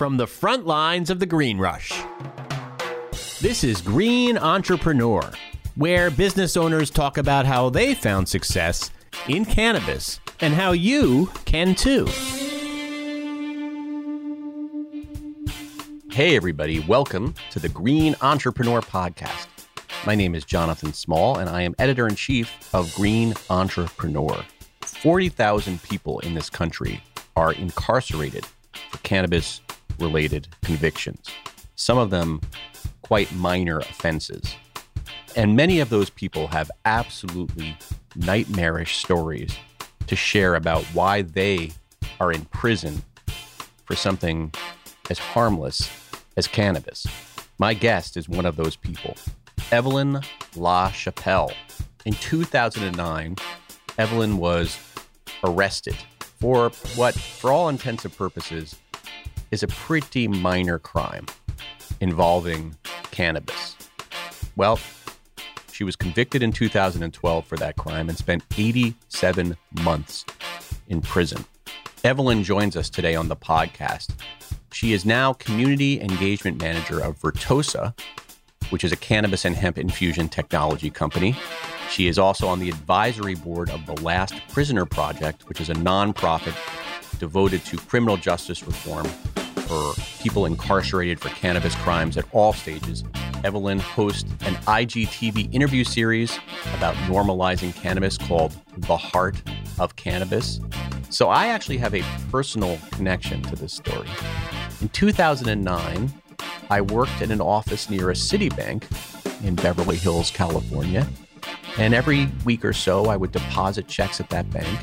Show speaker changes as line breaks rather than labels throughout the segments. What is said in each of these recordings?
from the front lines of the green rush. This is Green Entrepreneur, where business owners talk about how they found success in cannabis and how you can too. Hey, everybody, welcome to the Green Entrepreneur Podcast. My name is Jonathan Small, and I am editor in chief of Green Entrepreneur. 40,000 people in this country are incarcerated for cannabis related convictions, some of them quite minor offenses. And many of those people have absolutely nightmarish stories to share about why they are in prison for something as harmless as cannabis. My guest is one of those people. Evelyn La Chapelle. In 2009, Evelyn was arrested for what, for all intents and purposes, is a pretty minor crime involving cannabis. Well, she was convicted in 2012 for that crime and spent 87 months in prison. Evelyn joins us today on the podcast. She is now community engagement manager of Vertosa, which is a cannabis and hemp infusion technology company. She is also on the advisory board of the Last Prisoner Project, which is a nonprofit devoted to criminal justice reform for people incarcerated for cannabis crimes at all stages. Evelyn hosts an IGTV interview series about normalizing cannabis called The Heart of Cannabis. So I actually have a personal connection to this story. In 2009, I worked in an office near a Citibank in Beverly Hills, California. And every week or so, I would deposit checks at that bank.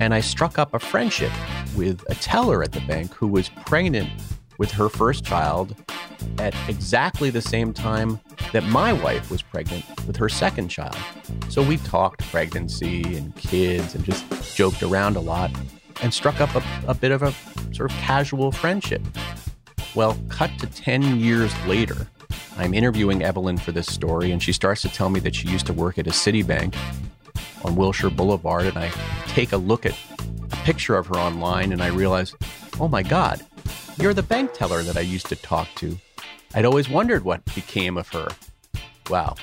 And I struck up a friendship with a teller at the bank who was pregnant with her first child at exactly the same time that my wife was pregnant with her second child. So we talked pregnancy and kids and just joked around a lot and struck up a, a bit of a sort of casual friendship. Well, cut to 10 years later, I'm interviewing Evelyn for this story, and she starts to tell me that she used to work at a Citibank on Wilshire Boulevard. And I take a look at picture of her online, and I realized, oh my God, you're the bank teller that I used to talk to. I'd always wondered what became of her. Wow,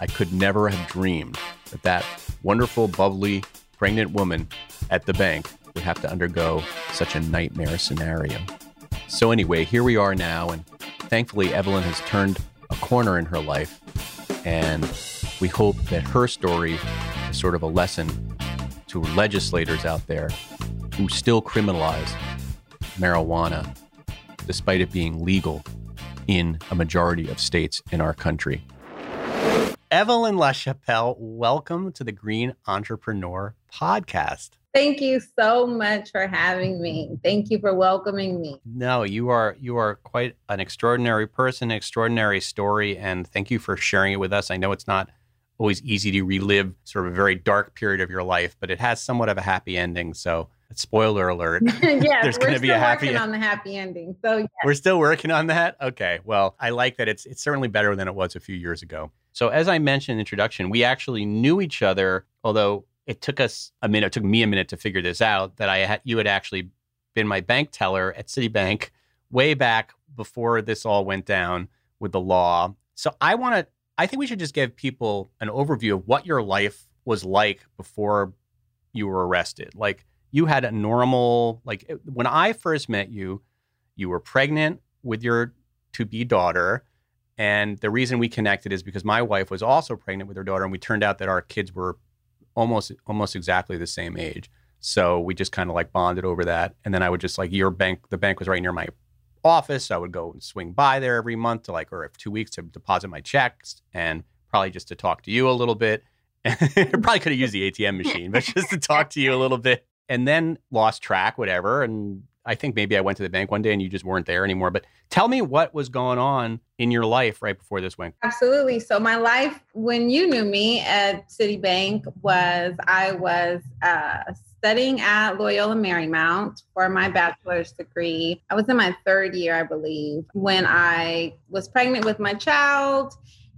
I could never have dreamed that that wonderful, bubbly, pregnant woman at the bank would have to undergo such a nightmare scenario. So, anyway, here we are now, and thankfully, Evelyn has turned a corner in her life, and we hope that her story is sort of a lesson to legislators out there who still criminalize marijuana despite it being legal in a majority of states in our country. Evelyn LaChapelle, welcome to the Green Entrepreneur Podcast.
Thank you so much for having me. Thank you for welcoming me.
No, you are you are quite an extraordinary person, extraordinary story, and thank you for sharing it with us. I know it's not always easy to relive sort of a very dark period of your life, but it has somewhat of a happy ending. So, spoiler alert.
yeah, there's going to be a happy working on the happy ending. So, yeah.
we're still working on that. Okay, well, I like that. It's it's certainly better than it was a few years ago. So, as I mentioned in introduction, we actually knew each other, although it took us a minute, it took me a minute to figure this out that I had you had actually been my bank teller at Citibank way back before this all went down with the law. So I want to I think we should just give people an overview of what your life was like before you were arrested. Like you had a normal like eh, when I first met you, you were pregnant with your to be daughter. And the reason we connected is because my wife was also pregnant with her daughter, and we turned out that our kids were almost almost exactly the same age. So we just kind of like bonded over that. And then I would just like your bank, the bank was right near my office. So I would go and swing by there every month to like, or if two weeks to deposit my checks and probably just to talk to you a little bit. probably could have used the ATM machine, but just to talk to you a little bit. And then lost track, whatever. And I think maybe I went to the bank one day and you just weren't there anymore. But tell me what was going on in your life right before this went.
Absolutely. So my life when you knew me at Citibank was I was uh, studying at Loyola Marymount for my bachelor's degree. I was in my third year, I believe, when I was pregnant with my child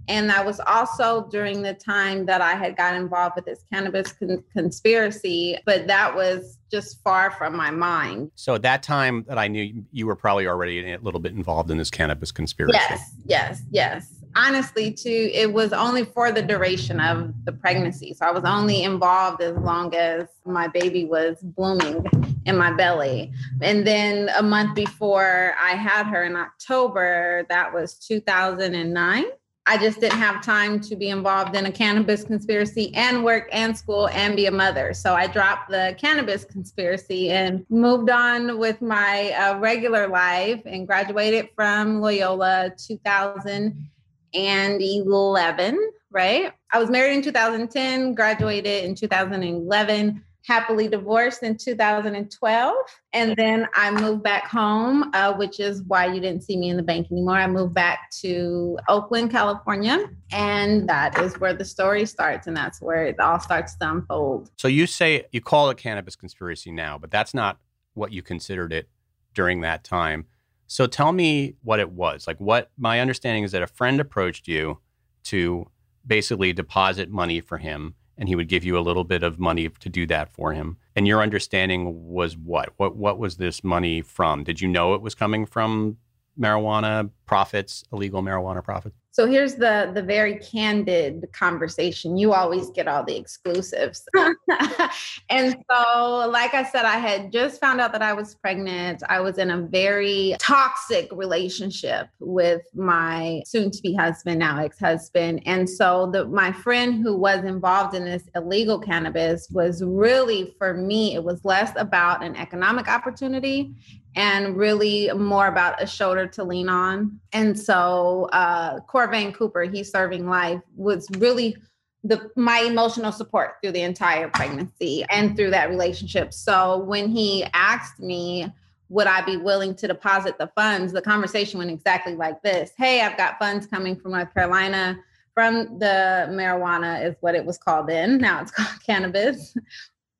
And that was also during the time that I had got involved with this cannabis con- conspiracy, but that was just far from my mind.
So at that time that I knew you were probably already a little bit involved in this cannabis conspiracy.
Yes, yes, yes honestly too it was only for the duration of the pregnancy so i was only involved as long as my baby was blooming in my belly and then a month before i had her in october that was 2009 I just didn't have time to be involved in a cannabis conspiracy and work and school and be a mother. So I dropped the cannabis conspiracy and moved on with my uh, regular life and graduated from Loyola 2011, right? I was married in 2010, graduated in 2011, happily divorced in 2012. And then I moved back home, uh, which is why you didn't see me in the bank anymore. I moved back to Oakland, California. And that is where the story starts. And that's where it all starts to unfold.
So you say you call it cannabis conspiracy now, but that's not what you considered it during that time. So tell me what it was. Like what my understanding is that a friend approached you to basically deposit money for him and he would give you a little bit of money to do that for him. And your understanding was what? What what was this money from? Did you know it was coming from marijuana profits, illegal marijuana profits?
So here's the the very candid conversation. You always get all the exclusives. and so like I said I had just found out that I was pregnant. I was in a very toxic relationship with my soon to be husband, now ex-husband. And so the my friend who was involved in this illegal cannabis was really for me it was less about an economic opportunity and really more about a shoulder to lean on. And so uh Corvain Cooper, he's serving life, was really the my emotional support through the entire pregnancy and through that relationship. So when he asked me would I be willing to deposit the funds, the conversation went exactly like this. Hey, I've got funds coming from North Carolina from the marijuana is what it was called then. Now it's called cannabis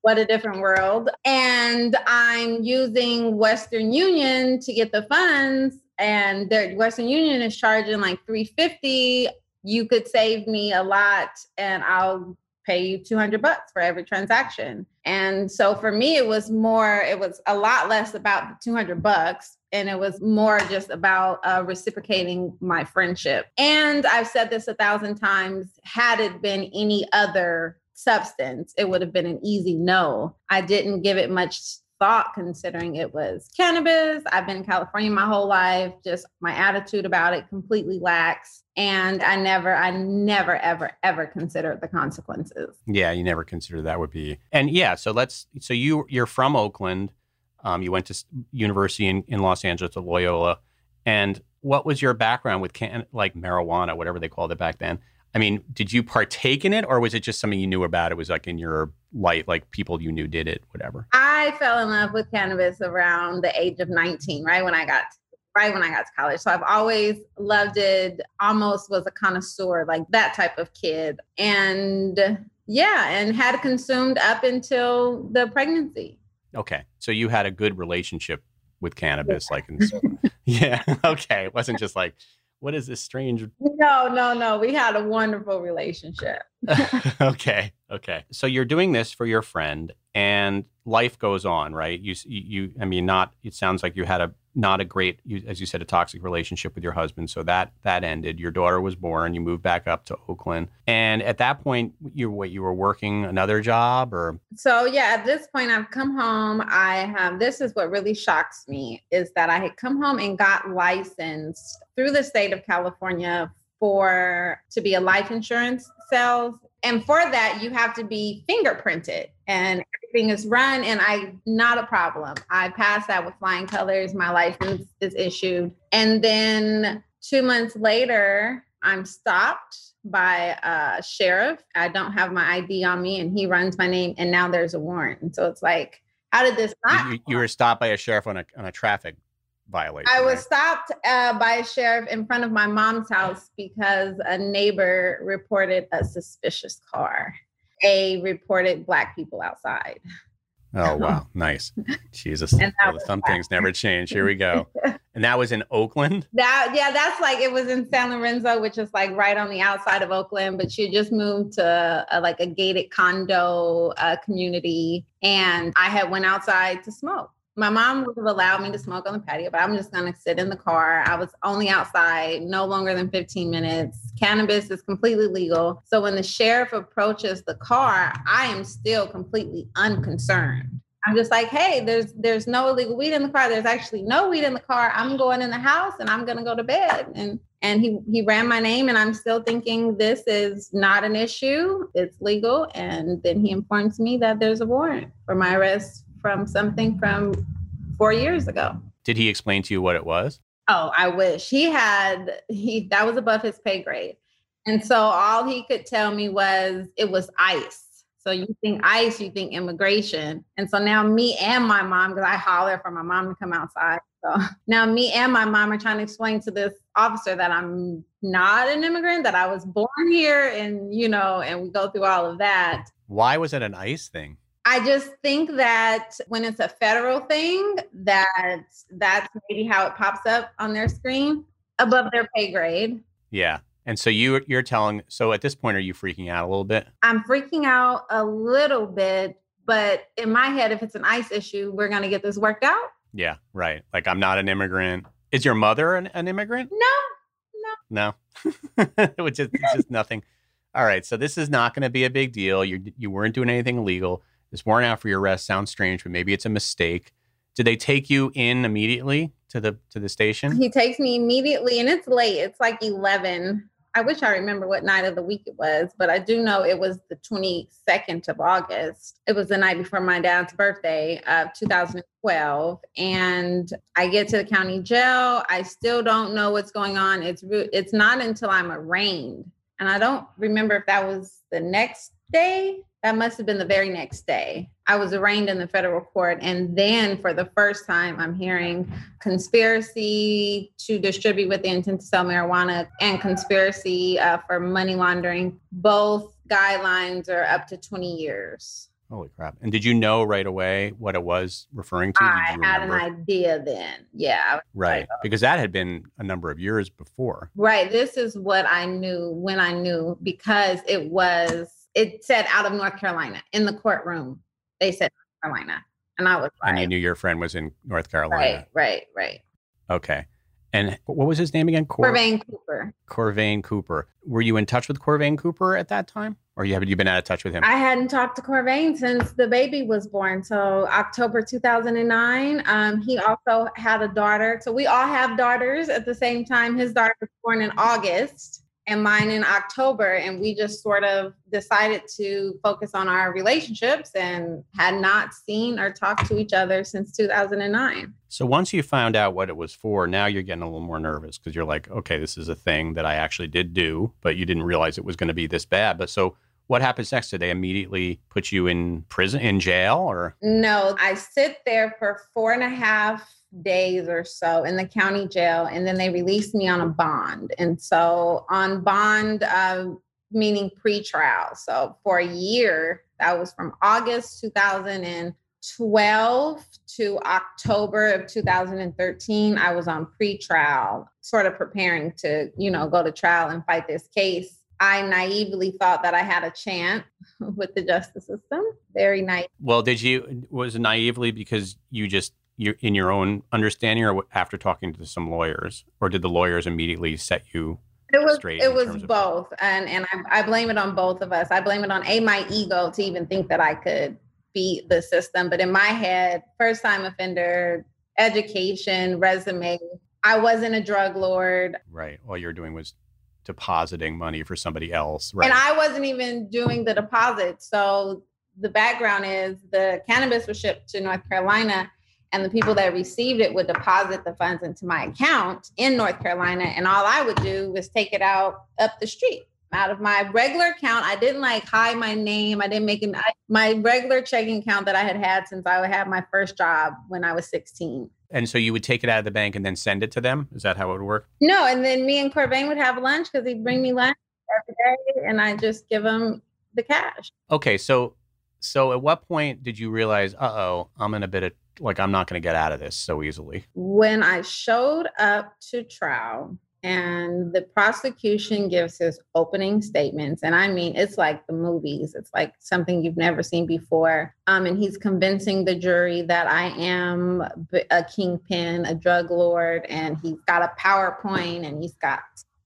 what a different world. And I'm using Western Union to get the funds, and their Western Union is charging like 350. You could save me a lot, and I'll pay you 200 bucks for every transaction. And so for me, it was more, it was a lot less about the 200 bucks. And it was more just about uh, reciprocating my friendship. And I've said this a thousand times had it been any other substance, it would have been an easy no. I didn't give it much thought considering it was cannabis. I've been in California my whole life, just my attitude about it completely lax. And I never, I never, ever, ever considered the consequences.
Yeah, you never considered that would be. And yeah, so let's, so you, you're from Oakland. Um, you went to university in, in Los Angeles at Loyola. And what was your background with can, like marijuana, whatever they called it back then? I mean, did you partake in it or was it just something you knew about? It was like in your life, like people you knew did it, whatever.
I fell in love with cannabis around the age of 19, right when I got right when I got to college. So I've always loved it, almost was a connoisseur, like that type of kid. And yeah, and had consumed up until the pregnancy.
Okay. So you had a good relationship with cannabis, like, in, yeah. Okay. It wasn't just like, what is this strange?
No, no, no. We had a wonderful relationship.
okay, okay. So you're doing this for your friend, and life goes on, right? You, you. I mean, not. It sounds like you had a not a great, you, as you said, a toxic relationship with your husband. So that that ended. Your daughter was born. You moved back up to Oakland, and at that point, you what you were working another job or?
So yeah, at this point, I've come home. I have. This is what really shocks me is that I had come home and got licensed through the state of California for to be a life insurance sales and for that you have to be fingerprinted and everything is run and i not a problem. I passed that with flying colors. My license is issued. And then two months later i'm stopped by a sheriff. I don't have my id on me and he runs my name and now there's a warrant. And so it's like how did this
you, you, were stopped by a sheriff on a, on a traffic violation.
I was stopped uh, by a sheriff in front of my mom's house because a neighbor reported a suspicious car. A reported black people outside.
Oh wow, nice. Jesus. Well, some things never change. Here we go. And that was in Oakland?
That yeah, that's like it was in San Lorenzo, which is like right on the outside of Oakland, but she just moved to a, like a gated condo uh, community and I had went outside to smoke. My mom would have allowed me to smoke on the patio, but I'm just going to sit in the car. I was only outside no longer than 15 minutes. Cannabis is completely legal. So when the sheriff approaches the car, I am still completely unconcerned. I'm just like, hey, there's there's no illegal weed in the car. There's actually no weed in the car. I'm going in the house and I'm gonna go to bed. And and he he ran my name and I'm still thinking this is not an issue. It's legal. And then he informs me that there's a warrant for my arrest from something from four years ago.
Did he explain to you what it was?
Oh, I wish he had he that was above his pay grade. And so all he could tell me was it was ice. So you think ICE, you think immigration. And so now me and my mom, because I holler for my mom to come outside. So now me and my mom are trying to explain to this officer that I'm not an immigrant, that I was born here and, you know, and we go through all of that.
Why was it an ICE thing?
I just think that when it's a federal thing, that that's maybe how it pops up on their screen above their pay grade.
Yeah. And so you you're telling so at this point are you freaking out a little bit?
I'm freaking out a little bit, but in my head if it's an ICE issue, we're going to get this worked out.
Yeah, right. Like I'm not an immigrant. Is your mother an, an immigrant?
No.
No. No. It was just it's just nothing. All right, so this is not going to be a big deal. You you weren't doing anything illegal. This warrant out for your arrest sounds strange, but maybe it's a mistake. Did they take you in immediately to the to the station?
He takes me immediately and it's late. It's like 11 I wish I remember what night of the week it was, but I do know it was the 22nd of August. It was the night before my dad's birthday of 2012. And I get to the county jail. I still don't know what's going on. It's it's not until I'm arraigned. And I don't remember if that was the next day that must have been the very next day. I was arraigned in the federal court. And then for the first time, I'm hearing conspiracy to distribute with the intent to sell marijuana and conspiracy uh, for money laundering. Both guidelines are up to 20 years.
Holy crap. And did you know right away what it was referring to?
I had an idea then. Yeah.
Right. Because that had been a number of years before.
Right. This is what I knew when I knew because it was it said out of North Carolina in the courtroom. They said North Carolina. And I was like,
And you knew your friend was in North Carolina.
Right, right, right.
Okay. And what was his name again?
Cor- Corvain Cooper.
Corvain Cooper. Were you in touch with Corvain Cooper at that time? Or you have you been out of touch with him?
I hadn't talked to Corvain since the baby was born. So October 2009. Um, he also had a daughter. So we all have daughters at the same time. His daughter was born in August and mine in October. And we just sort of decided to focus on our relationships and had not seen or talked to each other since 2009.
So once you found out what it was for, now you're getting a little more nervous because you're like, okay, this is a thing that I actually did do, but you didn't realize it was going to be this bad. But so what happens next? Do they immediately put you in prison, in jail, or?
No, I sit there for four and a half days or so in the county jail, and then they released me on a bond. And so on bond, uh, meaning pre-trial. So for a year, that was from August 2012 to October of 2013. I was on pre-trial, sort of preparing to, you know, go to trial and fight this case. I naively thought that I had a chance with the justice system. Very naive.
Well, did you was naively because you just you in your own understanding, or after talking to some lawyers, or did the lawyers immediately set you
it was it was both, of- and and I, I blame it on both of us. I blame it on a my ego to even think that I could beat the system, but in my head, first time offender, education, resume. I wasn't a drug lord.
Right. All you're doing was depositing money for somebody else. Right.
And I wasn't even doing the deposit. So the background is the cannabis was shipped to North Carolina and the people that received it would deposit the funds into my account in North Carolina. And all I would do was take it out up the street out of my regular account. I didn't like hide my name. I didn't make it my regular checking account that I had had since I had my first job when I was 16.
And so you would take it out of the bank and then send it to them? Is that how it would work?
No. And then me and Corvain would have lunch because he'd bring me lunch every day and I just give him the cash.
Okay. So, so at what point did you realize, uh oh, I'm in a bit of like I'm not going to get out of this so easily?
When I showed up to trial, and the prosecution gives his opening statements and i mean it's like the movies it's like something you've never seen before um, and he's convincing the jury that i am a kingpin a drug lord and he's got a powerpoint and he's got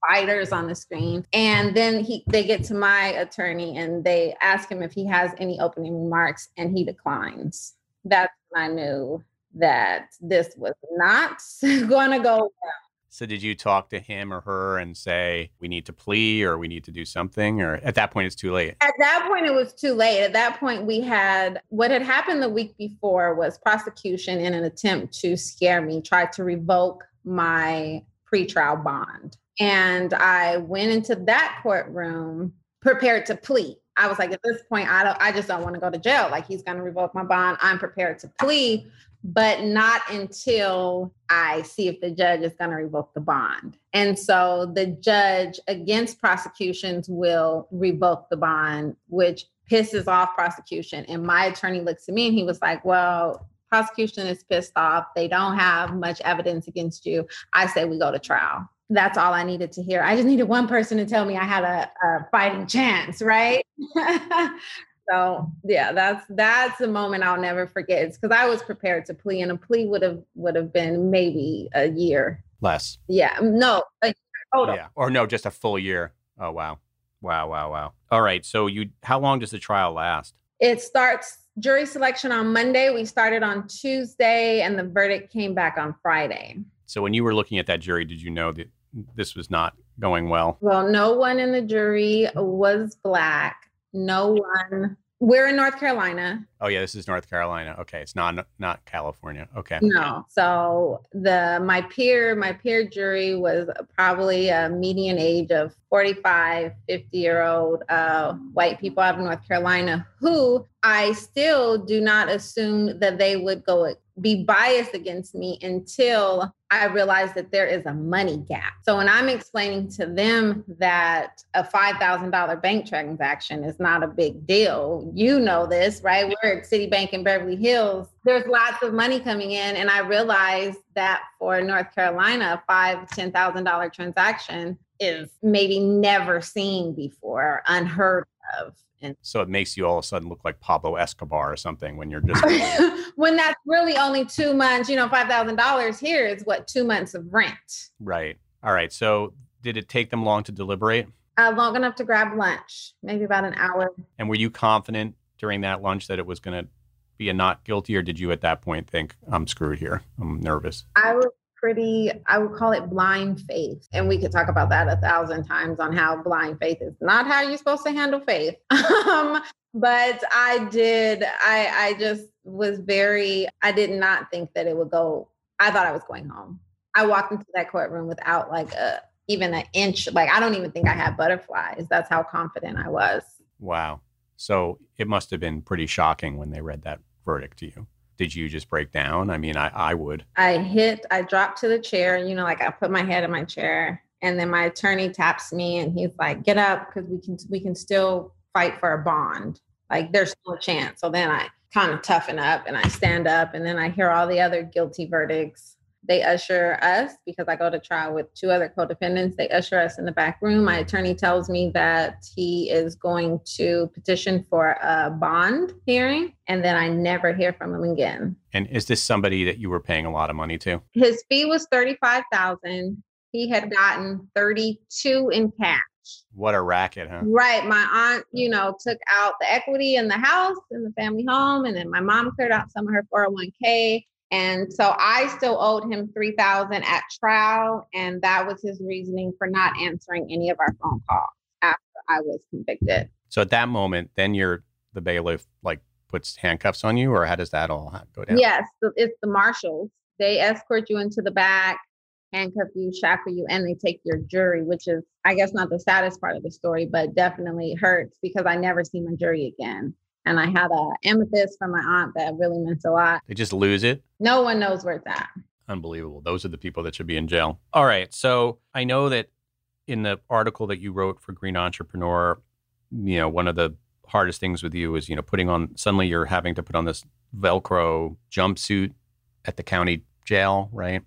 fighters on the screen and then he they get to my attorney and they ask him if he has any opening remarks and he declines that's when i knew that this was not going to go well
so did you talk to him or her and say we need to plea or we need to do something or at that point it's too late?
At that point it was too late. At that point we had what had happened the week before was prosecution in an attempt to scare me tried to revoke my pretrial bond. And I went into that courtroom prepared to plea. I was like, at this point, I don't, I just don't want to go to jail. Like he's going to revoke my bond. I'm prepared to plea but not until I see if the judge is going to revoke the bond. And so the judge against prosecutions will revoke the bond, which pisses off prosecution. And my attorney looks at me and he was like, Well, prosecution is pissed off. They don't have much evidence against you. I say we go to trial. That's all I needed to hear. I just needed one person to tell me I had a, a fighting chance, right? So yeah, that's that's a moment I'll never forget. It's because I was prepared to plea, and a plea would have would have been maybe a year
less.
Yeah, mm, no, a
total. Yeah, or no, just a full year. Oh wow, wow, wow, wow. All right, so you, how long does the trial last?
It starts jury selection on Monday. We started on Tuesday, and the verdict came back on Friday.
So when you were looking at that jury, did you know that this was not going well?
Well, no one in the jury was black no one. We're in North Carolina.
Oh yeah, this is North Carolina. Okay, it's not not California. Okay.
No. So the my peer my peer jury was probably a median age of 45, 50 year old uh, white people out of North Carolina who I still do not assume that they would go be biased against me until I realize that there is a money gap. So when I'm explaining to them that a $5,000 bank transaction is not a big deal, you know this, right? We're at Citibank in Beverly Hills. There's lots of money coming in. And I realized that for North Carolina, a five, $10,000 transaction is maybe never seen before, unheard of.
And so it makes you all of a sudden look like Pablo Escobar or something when you're just
when that's really only two months. You know, five thousand dollars here is what two months of rent.
Right. All right. So did it take them long to deliberate?
Uh, long enough to grab lunch, maybe about an hour.
And were you confident during that lunch that it was going to be a not guilty, or did you at that point think I'm screwed here? I'm nervous.
I was pretty, I would call it blind faith. And we could talk about that a thousand times on how blind faith is not how you're supposed to handle faith. um, but I did, I, I just was very, I did not think that it would go, I thought I was going home. I walked into that courtroom without like a, even an inch, like I don't even think I had butterflies. That's how confident I was.
Wow. So it must have been pretty shocking when they read that verdict to you did you just break down? I mean, I, I would.
I hit, I dropped to the chair, you know, like I put my head in my chair. And then my attorney taps me and he's like, get up because we can we can still fight for a bond. Like there's no chance. So then I kind of toughen up and I stand up and then I hear all the other guilty verdicts they usher us because I go to trial with two other co-defendants. They usher us in the back room. My attorney tells me that he is going to petition for a bond hearing, and then I never hear from him again.
And is this somebody that you were paying a lot of money to?
His fee was thirty-five thousand. He had gotten thirty-two in cash.
What a racket, huh?
Right. My aunt, you know, took out the equity in the house in the family home, and then my mom cleared out some of her 401k. And so I still owed him 3000 at trial and that was his reasoning for not answering any of our phone calls after I was convicted.
So at that moment, then you're the bailiff like puts handcuffs on you or how does that all go down?
Yes, it's the marshals. They escort you into the back, handcuff you, shackle you, and they take your jury, which is, I guess, not the saddest part of the story, but definitely hurts because I never see my jury again and I had a amethyst from my aunt that really meant a lot.
They just lose it.
No one knows where it's at.
Unbelievable. Those are the people that should be in jail. All right. So I know that in the article that you wrote for Green Entrepreneur, you know, one of the hardest things with you is, you know, putting on suddenly you're having to put on this Velcro jumpsuit at the county jail, right?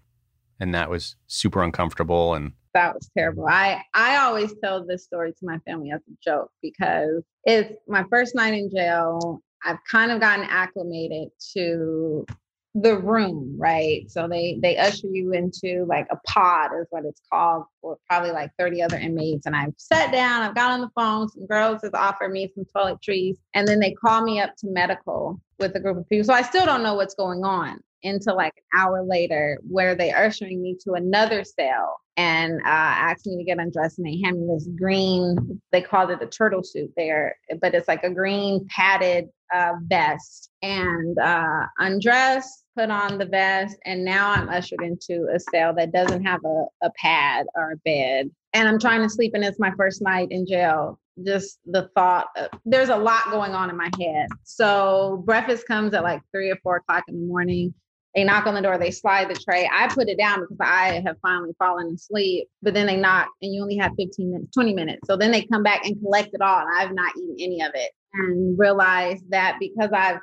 And that was super uncomfortable and
that was terrible. I I always tell this story to my family as a joke because it's my first night in jail. I've kind of gotten acclimated to the room, right? So they they usher you into like a pod is what it's called for probably like 30 other inmates. And I've sat down, I've got on the phone, some girls have offered me some toiletries, and then they call me up to medical with a group of people. So I still don't know what's going on into like an hour later where they ushering me to another cell and uh, asked me to get undressed and they hand me this green they called it a turtle suit there but it's like a green padded uh, vest and uh, undress put on the vest and now i'm ushered into a cell that doesn't have a, a pad or a bed. And i'm trying to sleep and it's my first night in jail. Just the thought of, there's a lot going on in my head. So breakfast comes at like three or four o'clock in the morning they knock on the door, they slide the tray. I put it down because I have finally fallen asleep, but then they knock and you only have 15 minutes, 20 minutes. So then they come back and collect it all. And I've not eaten any of it and realize that because I've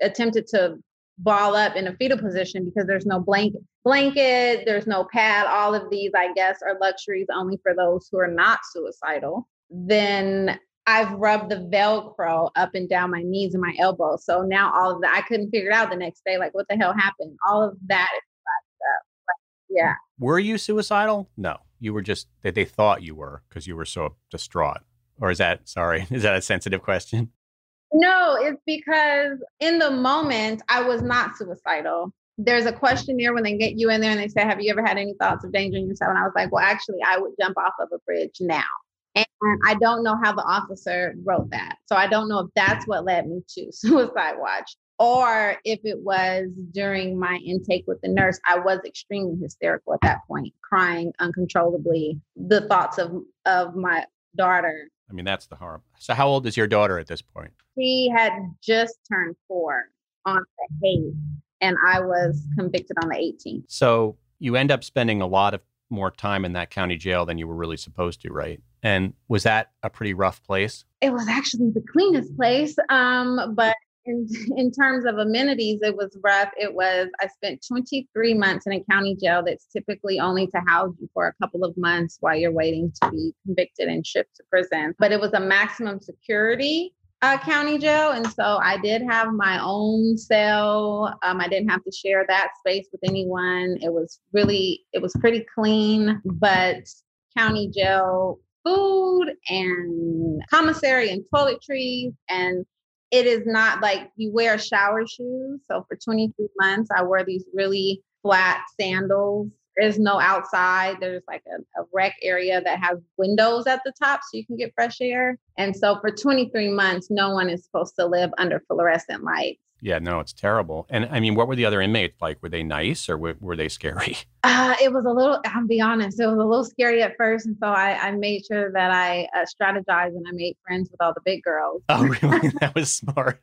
attempted to ball up in a fetal position because there's no blanket, blanket, there's no pad. All of these, I guess, are luxuries only for those who are not suicidal. Then I've rubbed the Velcro up and down my knees and my elbows. So now all of that, I couldn't figure it out the next day. Like, what the hell happened? All of that yeah.
Were you suicidal? No, you were just that they thought you were because you were so distraught. Or is that, sorry, is that a sensitive question?
No, it's because in the moment I was not suicidal. There's a questionnaire when they get you in there and they say, Have you ever had any thoughts of endangering yourself? And I was like, Well, actually, I would jump off of a bridge now. And I don't know how the officer wrote that. So I don't know if that's what led me to suicide watch or if it was during my intake with the nurse. I was extremely hysterical at that point, crying uncontrollably. The thoughts of, of my daughter.
I mean, that's the harm. So, how old is your daughter at this point?
She had just turned four on the 8th, and I was convicted on the 18th.
So, you end up spending a lot of more time in that county jail than you were really supposed to, right? And was that a pretty rough place?
It was actually the cleanest place. Um, but in, in terms of amenities, it was rough. It was, I spent 23 months in a county jail that's typically only to house you for a couple of months while you're waiting to be convicted and shipped to prison. But it was a maximum security uh, county jail. And so I did have my own cell. Um, I didn't have to share that space with anyone. It was really, it was pretty clean, but county jail food and commissary and toiletries and it is not like you wear shower shoes. So for 23 months, I wore these really flat sandals. There's no outside. There's like a, a, rec area that has windows at the top so you can get fresh air. And so for 23 months, no one is supposed to live under fluorescent lights.
Yeah, no, it's terrible. And I mean, what were the other inmates like? Were they nice or were, were they scary?
Uh, it was a little, I'll be honest, it was a little scary at first. And so I, I made sure that I uh, strategized and I made friends with all the big girls.
Oh, really? that was smart.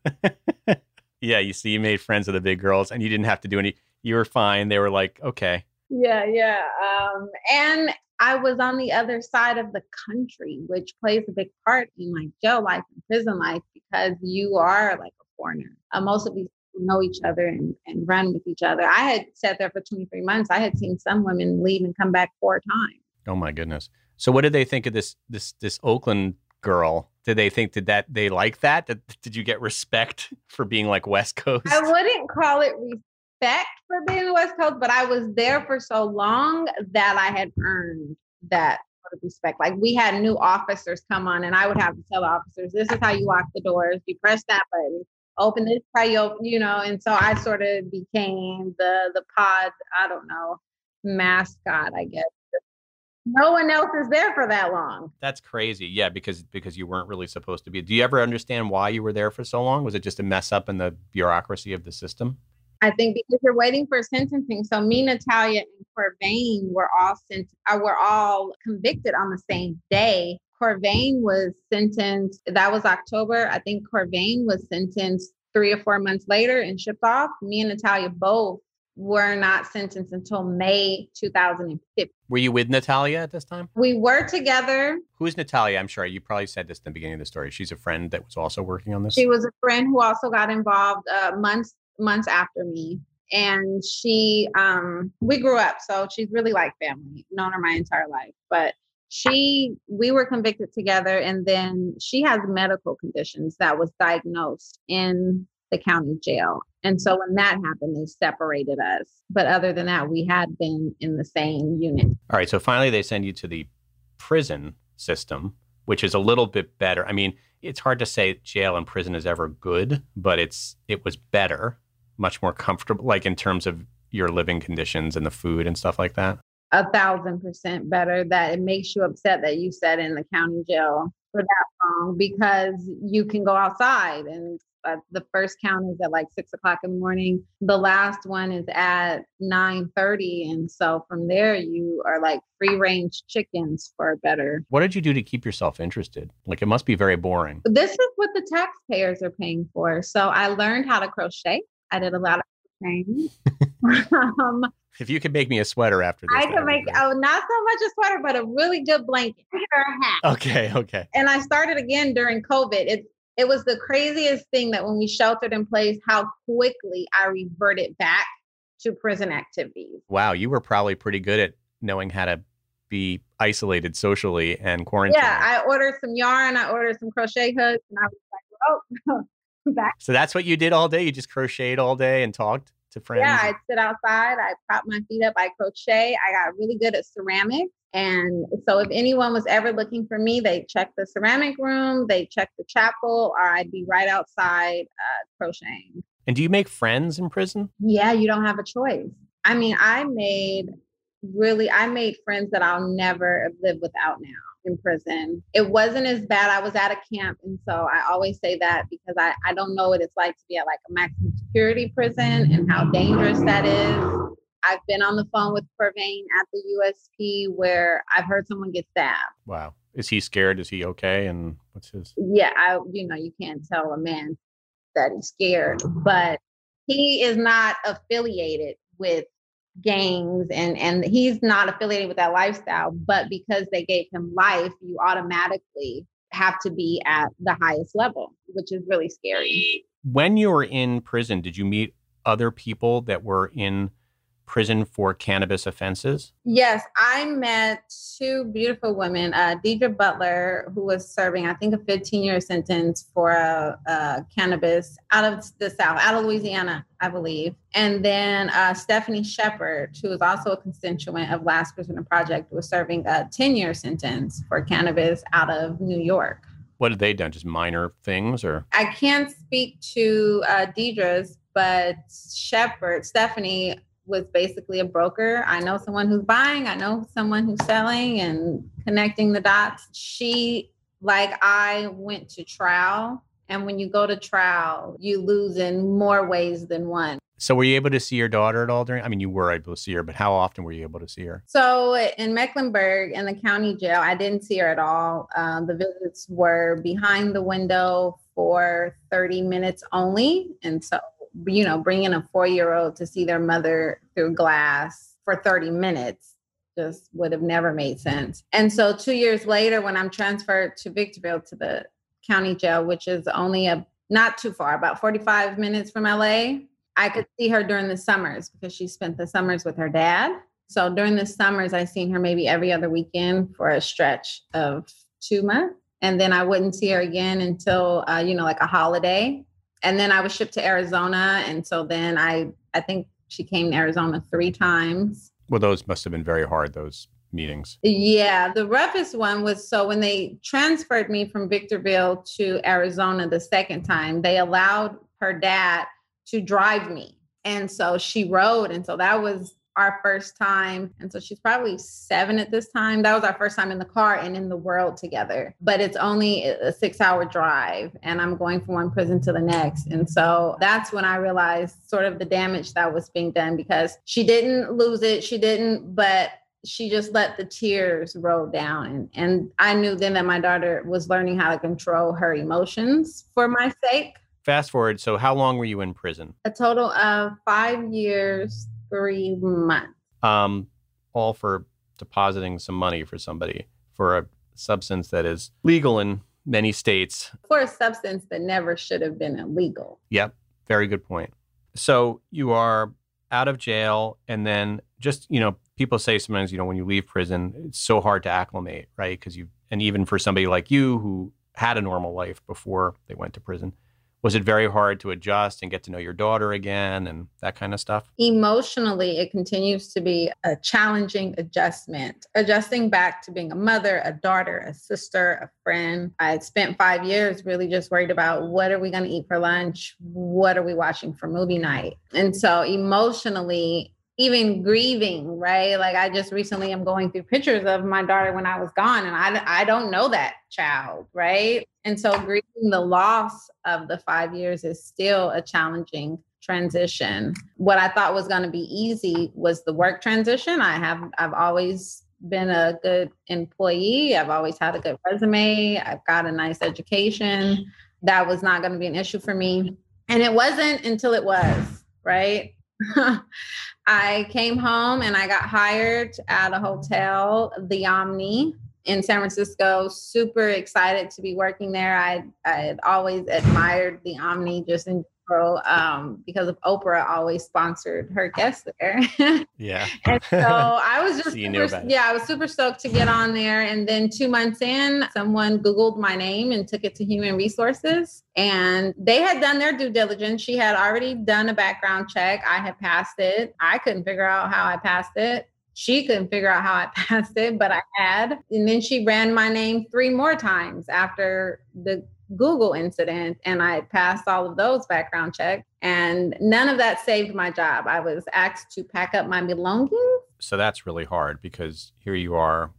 yeah, you see, you made friends with the big girls and you didn't have to do any, you were fine. They were like, okay.
Yeah, yeah. Um, and I was on the other side of the country, which plays a big part in like jail life and prison life because you are like foreigner. Uh, most of these people know each other and, and run with each other. I had sat there for 23 months. I had seen some women leave and come back four times.
Oh my goodness. So what did they think of this this this Oakland girl? Did they think did that they like that? Did, did you get respect for being like West Coast?
I wouldn't call it respect for being West Coast, but I was there for so long that I had earned that respect. Like we had new officers come on, and I would have to tell the officers, "This is how you lock the doors. You press that button open this you you know, and so I sort of became the the pod, I don't know, mascot, I guess. No one else is there for that long.
That's crazy. Yeah, because because you weren't really supposed to be. Do you ever understand why you were there for so long? Was it just a mess up in the bureaucracy of the system?
I think because you're waiting for sentencing. So me, Natalia, and Corvain were all sent. Uh, were all convicted on the same day. Corvain was sentenced, that was October. I think Corvain was sentenced three or four months later and shipped off. Me and Natalia both were not sentenced until May 2015.
Were you with Natalia at this time?
We were together.
Who's Natalia? I'm sure you probably said this in the beginning of the story. She's a friend that was also working on this.
She was a friend who also got involved uh, months months after me. and she um we grew up so she's really like family known her my entire life but she we were convicted together and then she has medical conditions that was diagnosed in the county jail. And so when that happened they separated us. But other than that we had been in the same unit.
All right so finally they send you to the prison system which is a little bit better. I mean it's hard to say jail and prison is ever good but it's it was better much more comfortable like in terms of your living conditions and the food and stuff like that
a thousand percent better that it makes you upset that you sat in the county jail for that long because you can go outside and uh, the first count is at like six o'clock in the morning. The last one is at 9 30 and so from there you are like free range chickens for better.
What did you do to keep yourself interested? Like it must be very boring.
This is what the taxpayers are paying for. So i learned how to crochet. I did a lot of crocheting.
Um, if you could make me a sweater after this,
I could make oh not so much a sweater, but a really good blanket or a hat.
Okay, okay.
And I started again during COVID. It it was the craziest thing that when we sheltered in place, how quickly I reverted back to prison activities.
Wow, you were probably pretty good at knowing how to be isolated socially and quarantined.
Yeah, I ordered some yarn, I ordered some crochet hooks, and I was like, oh,
back. So that's what you did all day? You just crocheted all day and talked? To friends?
Yeah, I'd sit outside, I prop my feet up, I crochet. I got really good at ceramics. And so if anyone was ever looking for me, they check the ceramic room, they check the chapel, or I'd be right outside uh, crocheting.
And do you make friends in prison?
Yeah, you don't have a choice. I mean, I made really, I made friends that I'll never live without now in prison. It wasn't as bad. I was at a camp. And so I always say that because I, I don't know what it's like to be at like a maximum security prison and how dangerous that is. I've been on the phone with Corvain at the USP where I've heard someone get stabbed.
Wow. Is he scared? Is he okay? And what's his?
Yeah, I you know, you can't tell a man that he's scared, but he is not affiliated with gangs and and he's not affiliated with that lifestyle but because they gave him life you automatically have to be at the highest level which is really scary.
When you were in prison did you meet other people that were in prison for cannabis offenses?
Yes, I met two beautiful women. Uh, Deidre Butler, who was serving, I think, a 15 year sentence for uh, uh, cannabis out of the South, out of Louisiana, I believe. And then uh, Stephanie Shepard, who was also a constituent of Last Prisoner Project, was serving a 10 year sentence for cannabis out of New York.
What had they done? Just minor things, or
I can't speak to uh, Deidre's, but Shepard, Stephanie, was basically a broker. I know someone who's buying, I know someone who's selling and connecting the dots. She, like I, went to trial. And when you go to trial, you lose in more ways than one.
So were you able to see your daughter at all during? I mean, you were able to see her, but how often were you able to see her?
So in Mecklenburg, in the county jail, I didn't see her at all. Um, the visits were behind the window for 30 minutes only, and so you know, bringing a four year old to see their mother through glass for 30 minutes just would have never made sense. And so two years later, when I'm transferred to Victorville to the county jail, which is only a not too far, about 45 minutes from LA, I could see her during the summers because she spent the summers with her dad. So during the summers, I seen her maybe every other weekend for a stretch of two months. And then I wouldn't see her again until, uh, you know, like a holiday and then I was shipped to Arizona. And so then I, I think she came to Arizona three times.
Well, those must have been very hard, those meetings.
Yeah. The roughest one was so when they transferred me from Victorville to Arizona the second time, they allowed her dad to drive me. And so she rode. And so that was our first time. And so she's probably seven at this time. That was our first time in the car and in the world together. But it's only a six hour drive, and I'm going from one prison to the next. And so that's when I realized sort of the damage that was being done because she didn't lose it. She didn't, but she just let the tears roll down. And, and I knew then that my daughter was learning how to control her emotions for my sake.
Fast forward. So, how long were you in prison?
A total of five years, three months.
Um, all for depositing some money for somebody for a substance that is legal in many states.
For a substance that never should have been illegal.
Yep. Very good point. So you are out of jail and then just, you know, people say sometimes, you know, when you leave prison, it's so hard to acclimate, right? Because you, and even for somebody like you who had a normal life before they went to prison, was it very hard to adjust and get to know your daughter again and that kind of stuff?
Emotionally, it continues to be a challenging adjustment. Adjusting back to being a mother, a daughter, a sister, a friend. I spent five years really just worried about what are we going to eat for lunch? What are we watching for movie night? And so emotionally, even grieving, right? Like I just recently am going through pictures of my daughter when I was gone and I I don't know that child, right? And so grieving the loss of the 5 years is still a challenging transition. What I thought was going to be easy was the work transition. I have I've always been a good employee. I've always had a good resume. I've got a nice education. That was not going to be an issue for me. And it wasn't until it was, right? I came home and I got hired at a hotel, the Omni in San Francisco. Super excited to be working there. I I had always admired the Omni just in um, because of Oprah always sponsored her guests there.
yeah.
and so I was just, so super, yeah, I was super stoked to get on there. And then two months in, someone Googled my name and took it to human resources. And they had done their due diligence. She had already done a background check. I had passed it. I couldn't figure out how I passed it. She couldn't figure out how I passed it, but I had. And then she ran my name three more times after the Google incident and I passed all of those background checks. And none of that saved my job. I was asked to pack up my belongings.
So that's really hard because here you are,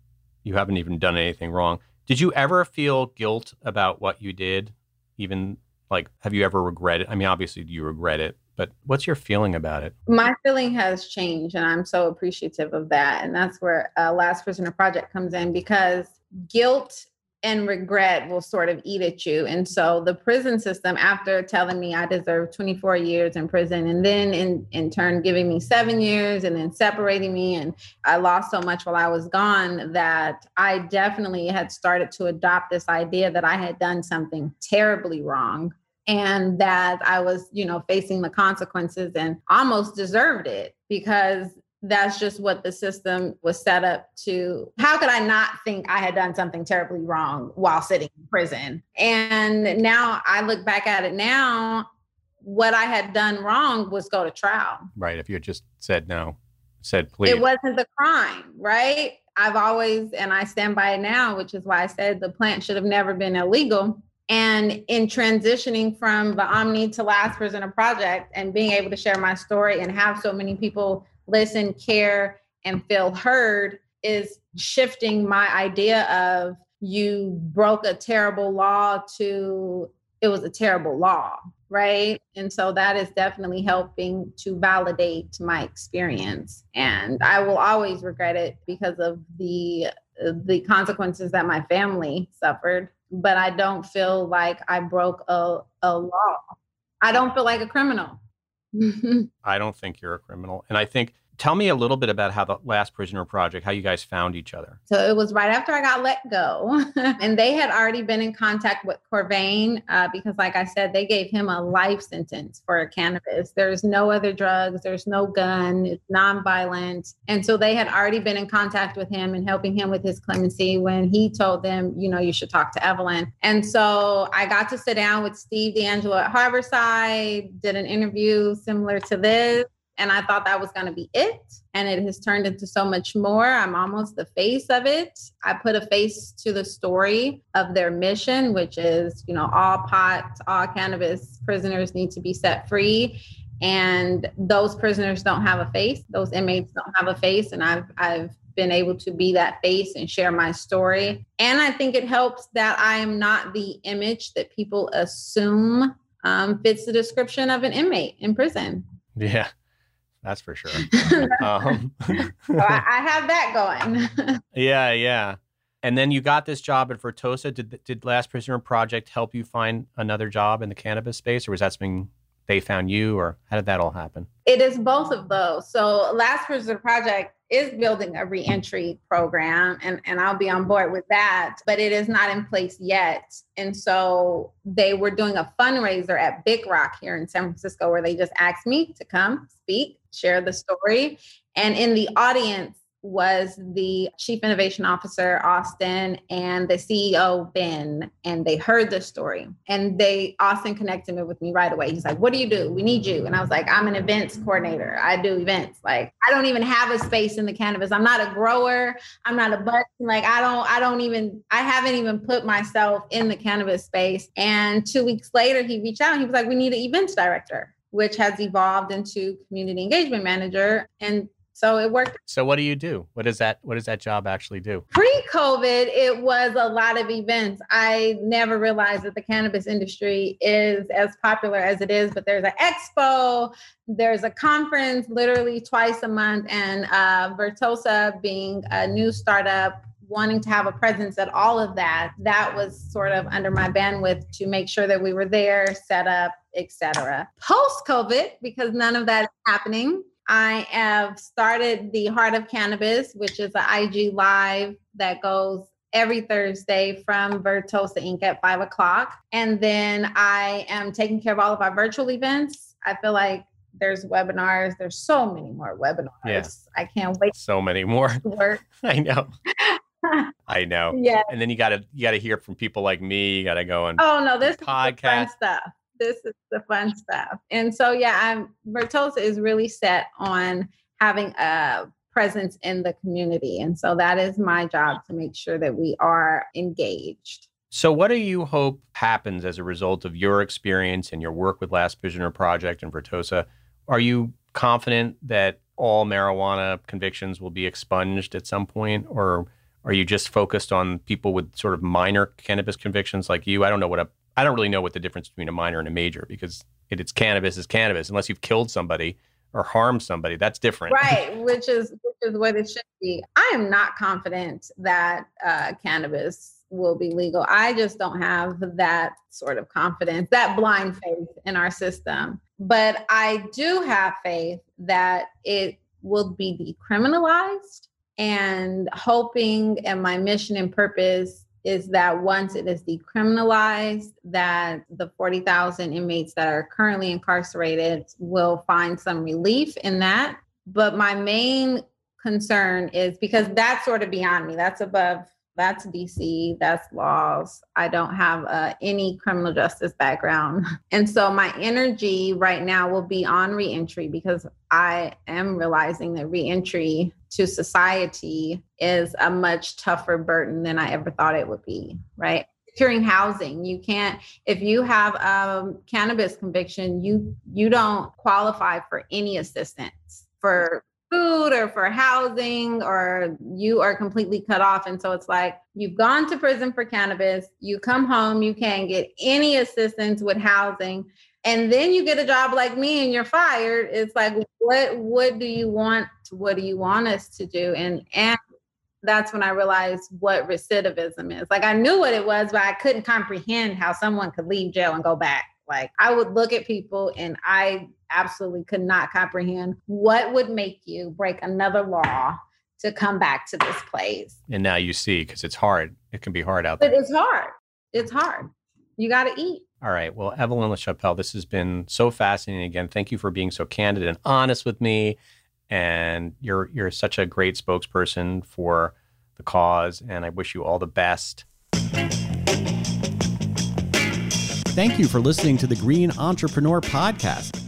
you haven't even done anything wrong. Did you ever feel guilt about what you did? Even like, have you ever regretted? I mean, obviously, you regret it, but what's your feeling about it?
My feeling has changed, and I'm so appreciative of that. And that's where uh, Last Prisoner Project comes in because guilt and regret will sort of eat at you. And so the prison system, after telling me I deserve 24 years in prison, and then in, in turn giving me seven years and then separating me, and I lost so much while I was gone that I definitely had started to adopt this idea that I had done something terribly wrong and that I was, you know, facing the consequences and almost deserved it because that's just what the system was set up to. How could I not think I had done something terribly wrong while sitting in prison? And now I look back at it now, what I had done wrong was go to trial.
Right. If you had just said no, said please.
It wasn't the crime, right? I've always, and I stand by it now, which is why I said the plant should have never been illegal. And in transitioning from the Omni to Last Prisoner Project and being able to share my story and have so many people listen, care, and feel heard is shifting my idea of you broke a terrible law to it was a terrible law, right? And so that is definitely helping to validate my experience. And I will always regret it because of the the consequences that my family suffered, but I don't feel like I broke a, a law. I don't feel like a criminal.
I don't think you're a criminal. And I think tell me a little bit about how the last prisoner project how you guys found each other.
So it was right after i got let go and they had already been in contact with corvain uh, because like i said they gave him a life sentence for cannabis. There's no other drugs there's no gun it's non-violent. And so they had already been in contact with him and helping him with his clemency when he told them you know you should talk to evelyn. And so i got to sit down with steve DeAngelo at harborside did an interview similar to this and I thought that was going to be it. And it has turned into so much more. I'm almost the face of it. I put a face to the story of their mission, which is, you know, all pot, all cannabis prisoners need to be set free. And those prisoners don't have a face. Those inmates don't have a face. And I've, I've been able to be that face and share my story. And I think it helps that I am not the image that people assume um, fits the description of an inmate in prison.
Yeah. That's for sure. um,
I have that going.
yeah, yeah. And then you got this job at Vertosa. Did did Last Prisoner Project help you find another job in the cannabis space, or was that something they found you, or how did that all happen?
It is both of those. So Last Prisoner Project is building a reentry program and, and I'll be on board with that, but it is not in place yet. And so they were doing a fundraiser at Big Rock here in San Francisco where they just asked me to come speak. Share the story. And in the audience, was the chief innovation officer austin and the ceo ben and they heard the story. And they austin connected me with me right away. He's like what do you do? We need you. And i was like i'm an events coordinator. I do events. Like i don't even have a space in the cannabis i'm not a grower. I'm not a bud like i don't i don't even i haven't even put myself in the cannabis space. And two weeks later he reached out and he was like we need an events director which has evolved into community engagement manager and so it worked.
So what do you do? What does that what does that job actually do?
Pre-COVID, it was a lot of events. I never realized that the cannabis industry is as popular as it is, but there's an expo, there's a conference literally twice a month, and uh, Vertosa being a new startup wanting to have a presence at all of that that was sort of under my bandwidth to make sure that we were there set up etc post covid because none of that is happening I have started the Heart of Cannabis, which is an IG live that goes every Thursday from Vertosa Inc. at five o'clock. And then I am taking care of all of our virtual events. I feel like there's webinars. There's so many more webinars. Yeah. I can't wait.
So many more. I know. I know.
Yeah.
And then you gotta you gotta hear from people like me. You gotta go and
oh no, this podcast stuff this is the fun stuff. And so, yeah, I'm Vertosa is really set on having a presence in the community. And so that is my job to make sure that we are engaged.
So, what do you hope happens as a result of your experience and your work with Last Prisoner Project and Vertosa? Are you confident that all marijuana convictions will be expunged at some point, or are you just focused on people with sort of minor cannabis convictions like you? I don't know what a I don't really know what the difference between a minor and a major because it, it's cannabis is cannabis unless you've killed somebody or harmed somebody. That's different.
Right, which is which is what it should be. I am not confident that uh, cannabis will be legal. I just don't have that sort of confidence, that blind faith in our system. But I do have faith that it will be decriminalized and hoping and my mission and purpose is that once it is decriminalized, that the 40,000 inmates that are currently incarcerated will find some relief in that. But my main concern is because that's sort of beyond me. That's above that's DC, that's laws. I don't have uh, any criminal justice background. And so my energy right now will be on reentry because I am realizing that reentry to society is a much tougher burden than I ever thought it would be, right? Securing housing, you can't if you have a cannabis conviction, you you don't qualify for any assistance for food or for housing or you are completely cut off. And so it's like you've gone to prison for cannabis you come home you can't get any assistance with housing and then you get a job like me and you're fired. It's like what what do you want what do you want us to do? And and that's when i realized what recidivism is. Like i knew what it was but i couldn't comprehend how someone could leave jail and go back like I would look at people and I absolutely could not comprehend what would make you break another law to come back to this place.
And now you see because it's hard. It can be hard out there.
But it's hard. It's hard. You got to eat.
All right. Well, Evelyn LaChapelle, this has been so fascinating. Again, thank you for being so candid and honest with me. And you're you're such a great spokesperson for the cause. And I wish you all the best. Thank you for listening to the Green Entrepreneur Podcast.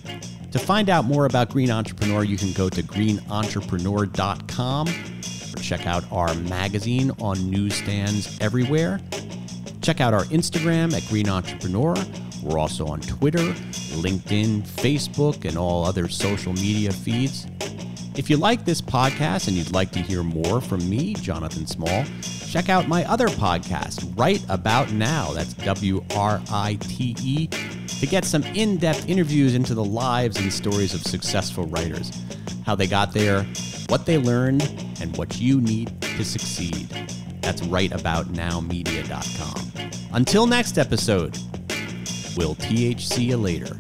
To find out more about Green Entrepreneur, you can go to greenentrepreneur.com or check out our magazine on newsstands everywhere. Check out our Instagram at Green Entrepreneur. We're also on Twitter, LinkedIn, Facebook, and all other social media feeds. If you like this podcast and you'd like to hear more from me, Jonathan Small, check out my other podcast, Write About Now. That's W R I T E, to get some in depth interviews into the lives and stories of successful writers, how they got there, what they learned, and what you need to succeed. That's writeaboutnowmedia.com. Until next episode, we'll THC you later.